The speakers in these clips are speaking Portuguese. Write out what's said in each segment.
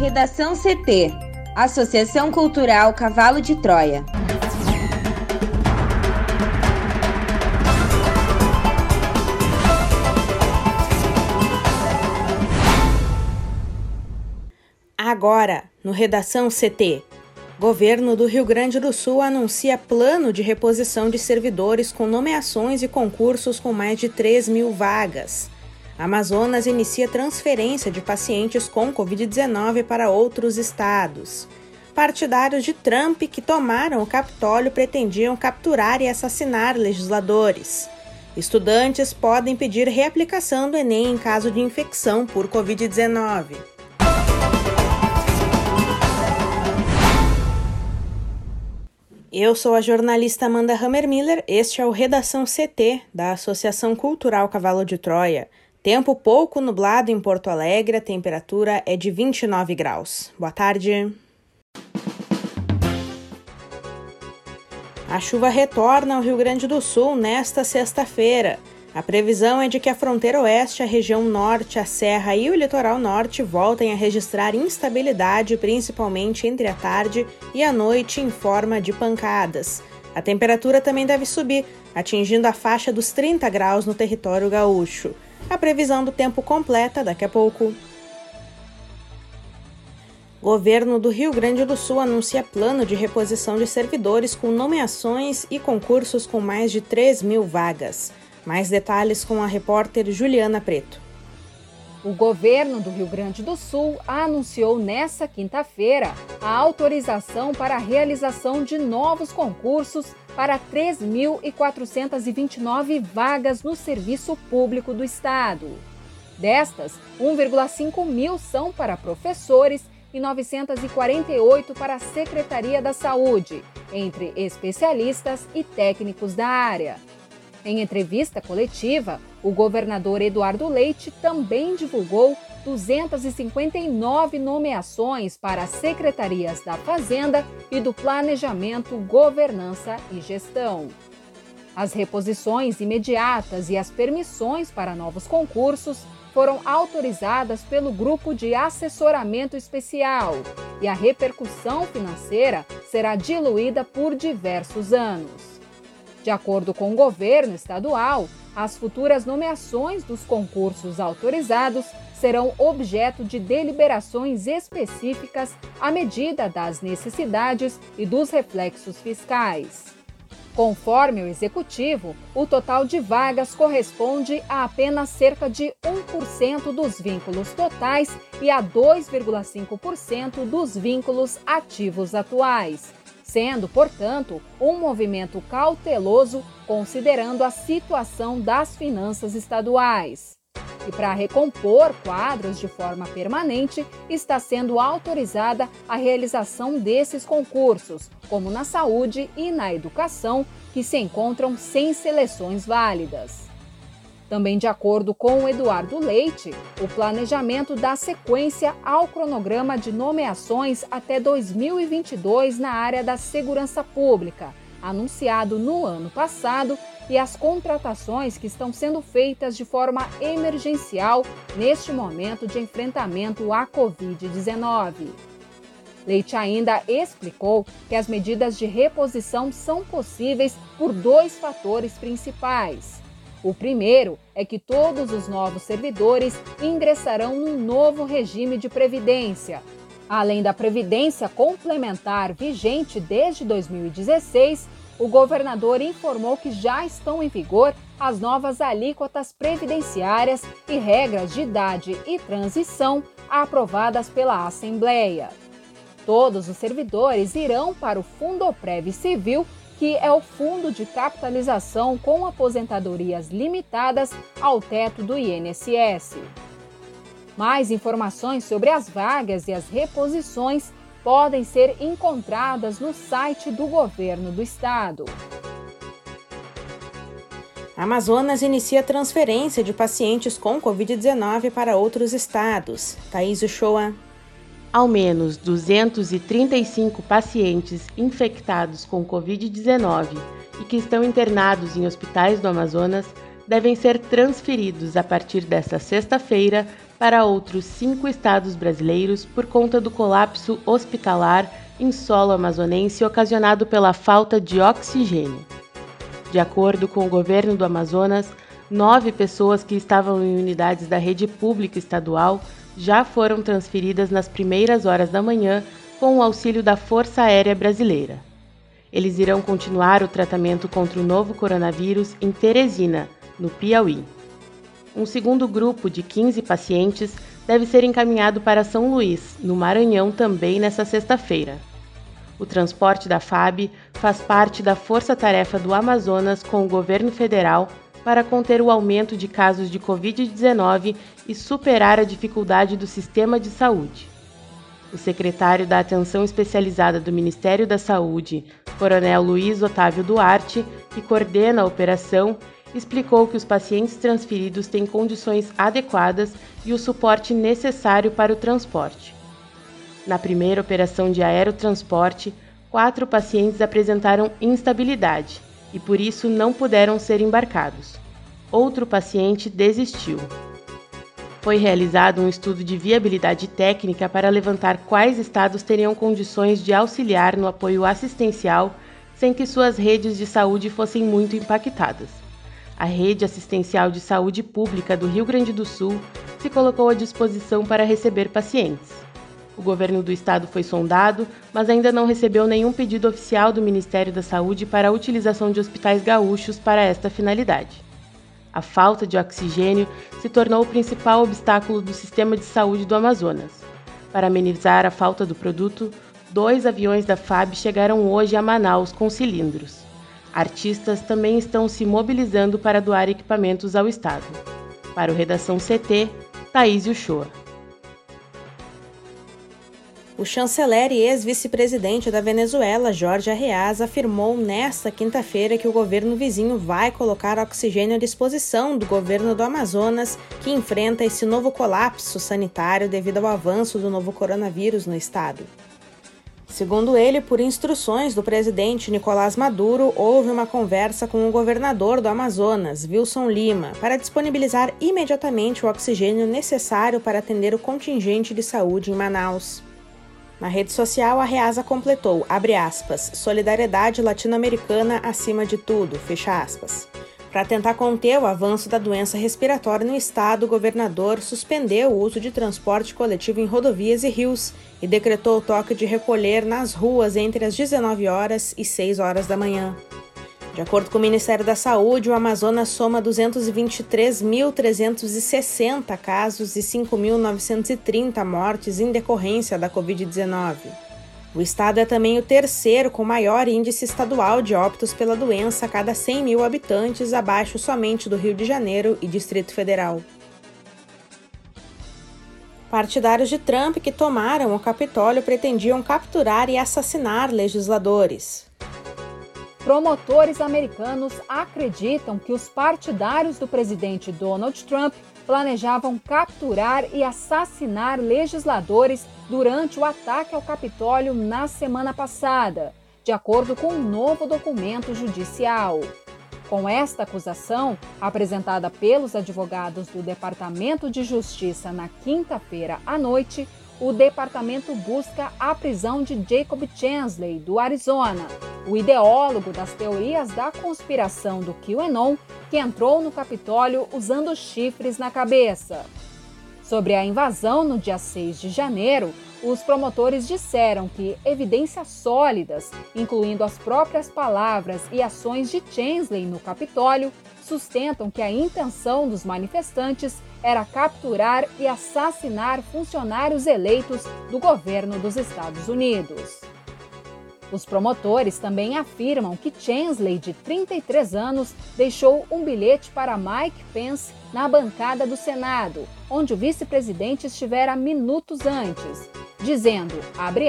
Redação CT Associação Cultural Cavalo de Troia. Agora, no Redação CT. Governo do Rio Grande do Sul anuncia plano de reposição de servidores com nomeações e concursos com mais de 3 mil vagas. Amazonas inicia transferência de pacientes com Covid-19 para outros estados. Partidários de Trump que tomaram o Capitólio pretendiam capturar e assassinar legisladores. Estudantes podem pedir reaplicação do Enem em caso de infecção por Covid-19. Eu sou a jornalista Amanda Hammermiller. Este é o Redação CT da Associação Cultural Cavalo de Troia. Tempo pouco nublado em Porto Alegre, a temperatura é de 29 graus. Boa tarde. A chuva retorna ao Rio Grande do Sul nesta sexta-feira. A previsão é de que a fronteira oeste, a região norte, a serra e o litoral norte voltem a registrar instabilidade, principalmente entre a tarde e a noite, em forma de pancadas. A temperatura também deve subir, atingindo a faixa dos 30 graus no território gaúcho. A previsão do tempo completa daqui a pouco. Governo do Rio Grande do Sul anuncia plano de reposição de servidores com nomeações e concursos com mais de 3 mil vagas. Mais detalhes com a repórter Juliana Preto. O governo do Rio Grande do Sul anunciou nesta quinta-feira a autorização para a realização de novos concursos para 3.429 vagas no serviço público do Estado. Destas, 1,5 mil são para professores e 948 para a Secretaria da Saúde, entre especialistas e técnicos da área. Em entrevista coletiva, o governador Eduardo Leite também divulgou 259 nomeações para as secretarias da Fazenda e do Planejamento, Governança e Gestão. As reposições imediatas e as permissões para novos concursos foram autorizadas pelo Grupo de Assessoramento Especial e a repercussão financeira será diluída por diversos anos. De acordo com o governo estadual, as futuras nomeações dos concursos autorizados serão objeto de deliberações específicas à medida das necessidades e dos reflexos fiscais. Conforme o executivo, o total de vagas corresponde a apenas cerca de 1% dos vínculos totais e a 2,5% dos vínculos ativos atuais sendo, portanto, um movimento cauteloso considerando a situação das finanças estaduais. E para recompor quadros de forma permanente, está sendo autorizada a realização desses concursos, como na saúde e na educação, que se encontram sem seleções válidas. Também de acordo com o Eduardo Leite, o planejamento dá sequência ao cronograma de nomeações até 2022 na área da segurança pública, anunciado no ano passado, e as contratações que estão sendo feitas de forma emergencial neste momento de enfrentamento à Covid-19. Leite ainda explicou que as medidas de reposição são possíveis por dois fatores principais o primeiro é que todos os novos servidores ingressarão num novo regime de previdência. Além da previdência complementar vigente desde 2016, o governador informou que já estão em vigor as novas alíquotas previdenciárias e regras de idade e transição aprovadas pela Assembleia. Todos os servidores irão para o Fundoprev Civil que é o Fundo de Capitalização com Aposentadorias Limitadas ao teto do INSS. Mais informações sobre as vagas e as reposições podem ser encontradas no site do governo do estado. Amazonas inicia transferência de pacientes com Covid-19 para outros estados. Thaís Uchoa. Ao menos 235 pacientes infectados com Covid-19 e que estão internados em hospitais do Amazonas devem ser transferidos a partir desta sexta-feira para outros cinco estados brasileiros por conta do colapso hospitalar em solo amazonense ocasionado pela falta de oxigênio. De acordo com o governo do Amazonas, nove pessoas que estavam em unidades da rede pública estadual já foram transferidas nas primeiras horas da manhã com o auxílio da Força Aérea Brasileira. Eles irão continuar o tratamento contra o novo coronavírus em Teresina, no Piauí. Um segundo grupo de 15 pacientes deve ser encaminhado para São Luís, no Maranhão, também nesta sexta-feira. O transporte da FAB faz parte da força-tarefa do Amazonas com o governo federal para conter o aumento de casos de Covid-19 e superar a dificuldade do sistema de saúde. O secretário da Atenção Especializada do Ministério da Saúde, Coronel Luiz Otávio Duarte, que coordena a operação, explicou que os pacientes transferidos têm condições adequadas e o suporte necessário para o transporte. Na primeira operação de aerotransporte, quatro pacientes apresentaram instabilidade e por isso não puderam ser embarcados. Outro paciente desistiu. Foi realizado um estudo de viabilidade técnica para levantar quais estados teriam condições de auxiliar no apoio assistencial sem que suas redes de saúde fossem muito impactadas a Rede Assistencial de Saúde Pública do Rio Grande do Sul se colocou à disposição para receber pacientes. O governo do estado foi sondado, mas ainda não recebeu nenhum pedido oficial do Ministério da Saúde para a utilização de hospitais gaúchos para esta finalidade. A falta de oxigênio se tornou o principal obstáculo do sistema de saúde do Amazonas. Para amenizar a falta do produto, dois aviões da FAB chegaram hoje a Manaus com cilindros. Artistas também estão se mobilizando para doar equipamentos ao Estado. Para o Redação CT, Thaís Uchoa. O chanceler e ex-vice-presidente da Venezuela, Jorge Arreaz, afirmou nesta quinta-feira que o governo vizinho vai colocar oxigênio à disposição do governo do Amazonas, que enfrenta esse novo colapso sanitário devido ao avanço do novo coronavírus no estado. Segundo ele, por instruções do presidente Nicolás Maduro, houve uma conversa com o governador do Amazonas, Wilson Lima, para disponibilizar imediatamente o oxigênio necessário para atender o contingente de saúde em Manaus. Na rede social, a Reasa completou, abre aspas, solidariedade latino-americana acima de tudo, fecha aspas. Para tentar conter o avanço da doença respiratória no estado, o governador suspendeu o uso de transporte coletivo em rodovias e rios e decretou o toque de recolher nas ruas entre as 19 horas e 6 horas da manhã. De acordo com o Ministério da Saúde, o Amazonas soma 223.360 casos e 5.930 mortes em decorrência da Covid-19. O estado é também o terceiro com maior índice estadual de óbitos pela doença a cada 100 mil habitantes, abaixo somente do Rio de Janeiro e Distrito Federal. Partidários de Trump que tomaram o Capitólio pretendiam capturar e assassinar legisladores. Promotores americanos acreditam que os partidários do presidente Donald Trump planejavam capturar e assassinar legisladores durante o ataque ao Capitólio na semana passada, de acordo com um novo documento judicial. Com esta acusação, apresentada pelos advogados do Departamento de Justiça na quinta-feira à noite, o departamento busca a prisão de Jacob Chansley, do Arizona, o ideólogo das teorias da conspiração do QAnon, que entrou no Capitólio usando chifres na cabeça. Sobre a invasão no dia 6 de janeiro, os promotores disseram que evidências sólidas, incluindo as próprias palavras e ações de Chansley no Capitólio, sustentam que a intenção dos manifestantes era capturar e assassinar funcionários eleitos do governo dos Estados Unidos. Os promotores também afirmam que Chansley, de 33 anos, deixou um bilhete para Mike Pence na bancada do Senado, onde o vice-presidente estivera minutos antes, dizendo,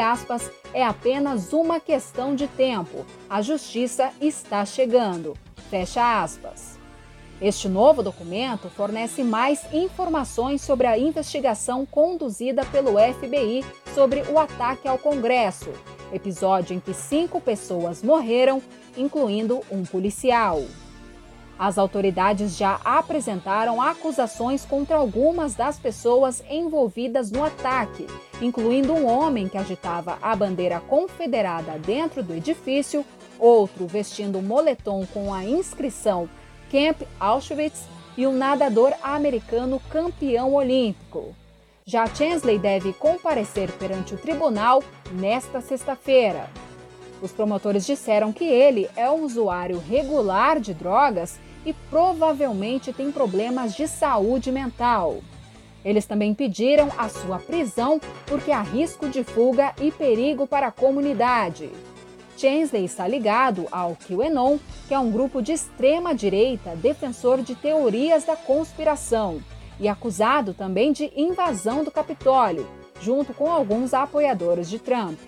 aspas, é apenas uma questão de tempo, a justiça está chegando, fecha aspas. Este novo documento fornece mais informações sobre a investigação conduzida pelo FBI sobre o ataque ao Congresso, episódio em que cinco pessoas morreram, incluindo um policial. As autoridades já apresentaram acusações contra algumas das pessoas envolvidas no ataque, incluindo um homem que agitava a bandeira confederada dentro do edifício, outro vestindo um moletom com a inscrição Camp Auschwitz e um nadador americano campeão olímpico. Já Chansley deve comparecer perante o tribunal nesta sexta-feira. Os promotores disseram que ele é um usuário regular de drogas e provavelmente tem problemas de saúde mental. Eles também pediram a sua prisão porque há risco de fuga e perigo para a comunidade. Chansley está ligado ao QAnon, que é um grupo de extrema direita defensor de teorias da conspiração, e acusado também de invasão do Capitólio, junto com alguns apoiadores de Trump.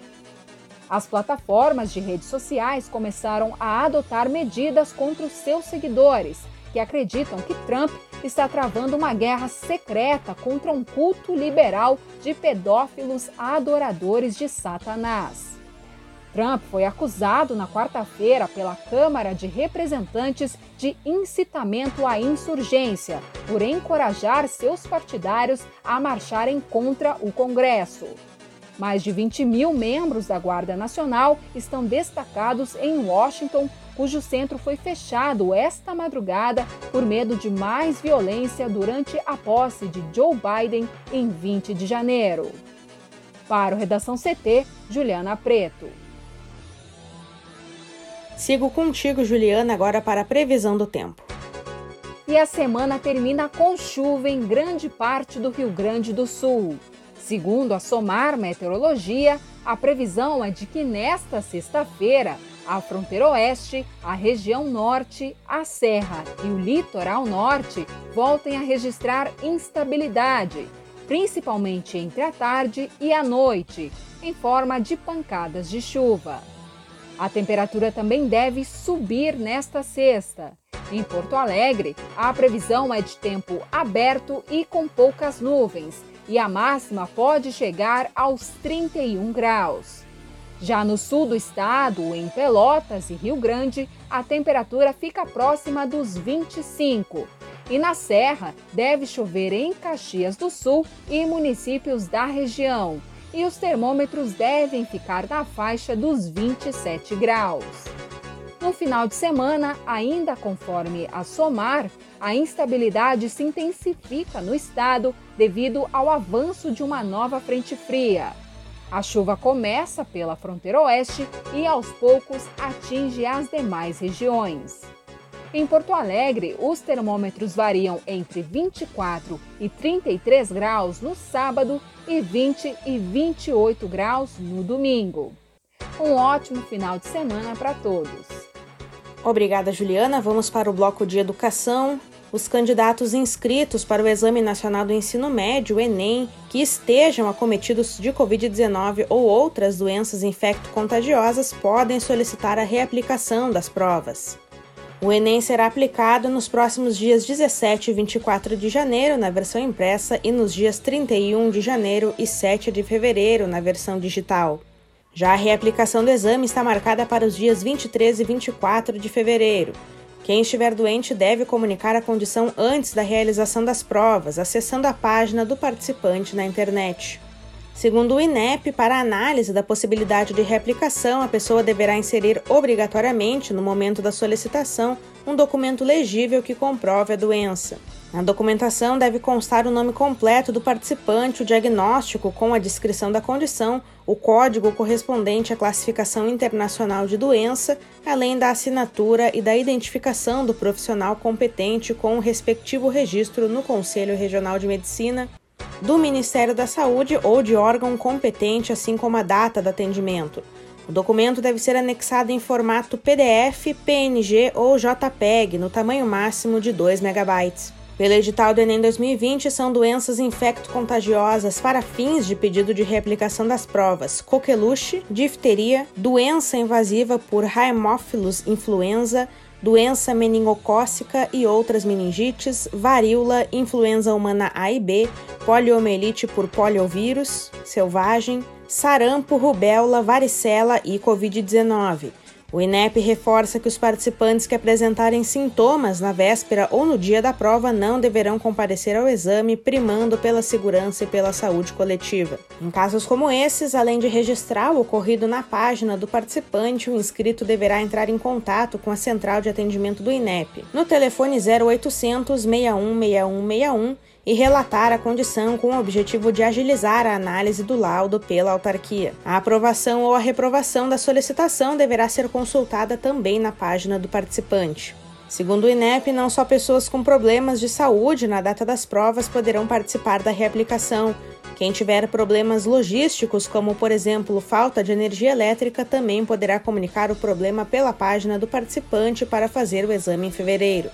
As plataformas de redes sociais começaram a adotar medidas contra os seus seguidores, que acreditam que Trump está travando uma guerra secreta contra um culto liberal de pedófilos adoradores de Satanás. Trump foi acusado na quarta-feira pela Câmara de Representantes de incitamento à insurgência, por encorajar seus partidários a marcharem contra o Congresso. Mais de 20 mil membros da Guarda Nacional estão destacados em Washington, cujo centro foi fechado esta madrugada por medo de mais violência durante a posse de Joe Biden em 20 de janeiro. Para o Redação CT, Juliana Preto. Sigo contigo, Juliana, agora para a previsão do tempo. E a semana termina com chuva em grande parte do Rio Grande do Sul. Segundo a SOMAR Meteorologia, a previsão é de que nesta sexta-feira, a fronteira oeste, a região norte, a serra e o litoral norte voltem a registrar instabilidade, principalmente entre a tarde e a noite, em forma de pancadas de chuva. A temperatura também deve subir nesta sexta. Em Porto Alegre, a previsão é de tempo aberto e com poucas nuvens e a máxima pode chegar aos 31 graus. Já no sul do estado, em Pelotas e Rio Grande, a temperatura fica próxima dos 25. E na Serra, deve chover em Caxias do Sul e municípios da região. E os termômetros devem ficar na faixa dos 27 graus. No final de semana, ainda conforme a SOMAR, a instabilidade se intensifica no estado devido ao avanço de uma nova frente fria. A chuva começa pela fronteira oeste e aos poucos atinge as demais regiões. Em Porto Alegre, os termômetros variam entre 24 e 33 graus no sábado e 20 e 28 graus no domingo. Um ótimo final de semana para todos! Obrigada, Juliana. Vamos para o bloco de educação. Os candidatos inscritos para o Exame Nacional do Ensino Médio, Enem, que estejam acometidos de Covid-19 ou outras doenças infecto-contagiosas podem solicitar a reaplicação das provas. O Enem será aplicado nos próximos dias 17 e 24 de janeiro na versão impressa e nos dias 31 de janeiro e 7 de fevereiro na versão digital. Já a reaplicação do exame está marcada para os dias 23 e 24 de fevereiro. Quem estiver doente deve comunicar a condição antes da realização das provas, acessando a página do participante na internet. Segundo o INEP, para análise da possibilidade de reaplicação, a pessoa deverá inserir obrigatoriamente, no momento da solicitação, um documento legível que comprove a doença. Na documentação deve constar o nome completo do participante, o diagnóstico com a descrição da condição, o código correspondente à classificação internacional de doença, além da assinatura e da identificação do profissional competente com o respectivo registro no Conselho Regional de Medicina, do Ministério da Saúde ou de órgão competente, assim como a data do atendimento. O documento deve ser anexado em formato PDF, PNG ou JPEG, no tamanho máximo de 2 MB. Pelo edital do Enem 2020, são doenças infecto-contagiosas para fins de pedido de reaplicação das provas: coqueluche, difteria, doença invasiva por Haemophilus influenza, doença meningocócica e outras meningites, varíola, influenza humana A e B, poliomielite por poliovírus selvagem, sarampo, rubéola, varicela e Covid-19. O INEP reforça que os participantes que apresentarem sintomas na véspera ou no dia da prova não deverão comparecer ao exame, primando pela segurança e pela saúde coletiva. Em casos como esses, além de registrar o ocorrido na página do participante, o inscrito deverá entrar em contato com a central de atendimento do INEP no telefone 0800 61 6161 e relatar a condição com o objetivo de agilizar a análise do laudo pela autarquia. A aprovação ou a reprovação da solicitação deverá ser consultada também na página do participante. Segundo o INEP, não só pessoas com problemas de saúde na data das provas poderão participar da reaplicação. Quem tiver problemas logísticos, como por exemplo falta de energia elétrica, também poderá comunicar o problema pela página do participante para fazer o exame em fevereiro.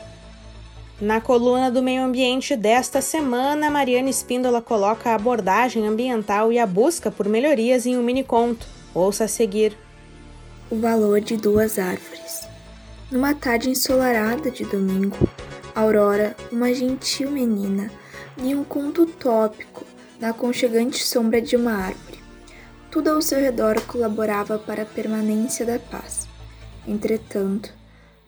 Na coluna do meio ambiente desta semana, Mariana Espíndola coloca a abordagem ambiental e a busca por melhorias em um mini-conto. Ouça a seguir. O valor de duas árvores. Numa tarde ensolarada de domingo, Aurora, uma gentil menina, lia um conto utópico na aconchegante sombra de uma árvore. Tudo ao seu redor colaborava para a permanência da paz. Entretanto,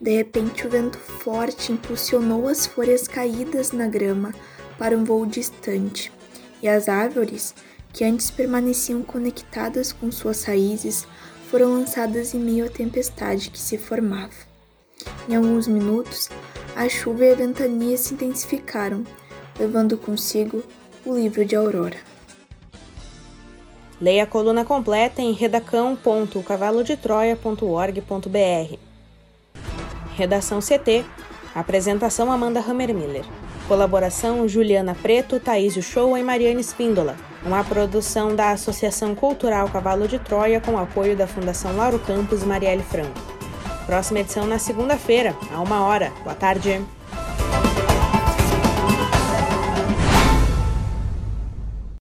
de repente, o vento forte impulsionou as folhas caídas na grama para um voo distante, e as árvores, que antes permaneciam conectadas com suas raízes, foram lançadas em meio à tempestade que se formava. Em alguns minutos, a chuva e a ventania se intensificaram, levando consigo o livro de Aurora. Leia a coluna completa em redacão.cavalodetroia.org.br. Redação CT. Apresentação Amanda Hammermiller. Colaboração Juliana Preto, Thaís Show e Mariane Espíndola. Uma produção da Associação Cultural Cavalo de Troia com apoio da Fundação Lauro Campos e Marielle Franco. Próxima edição na segunda-feira, a uma hora. Boa tarde.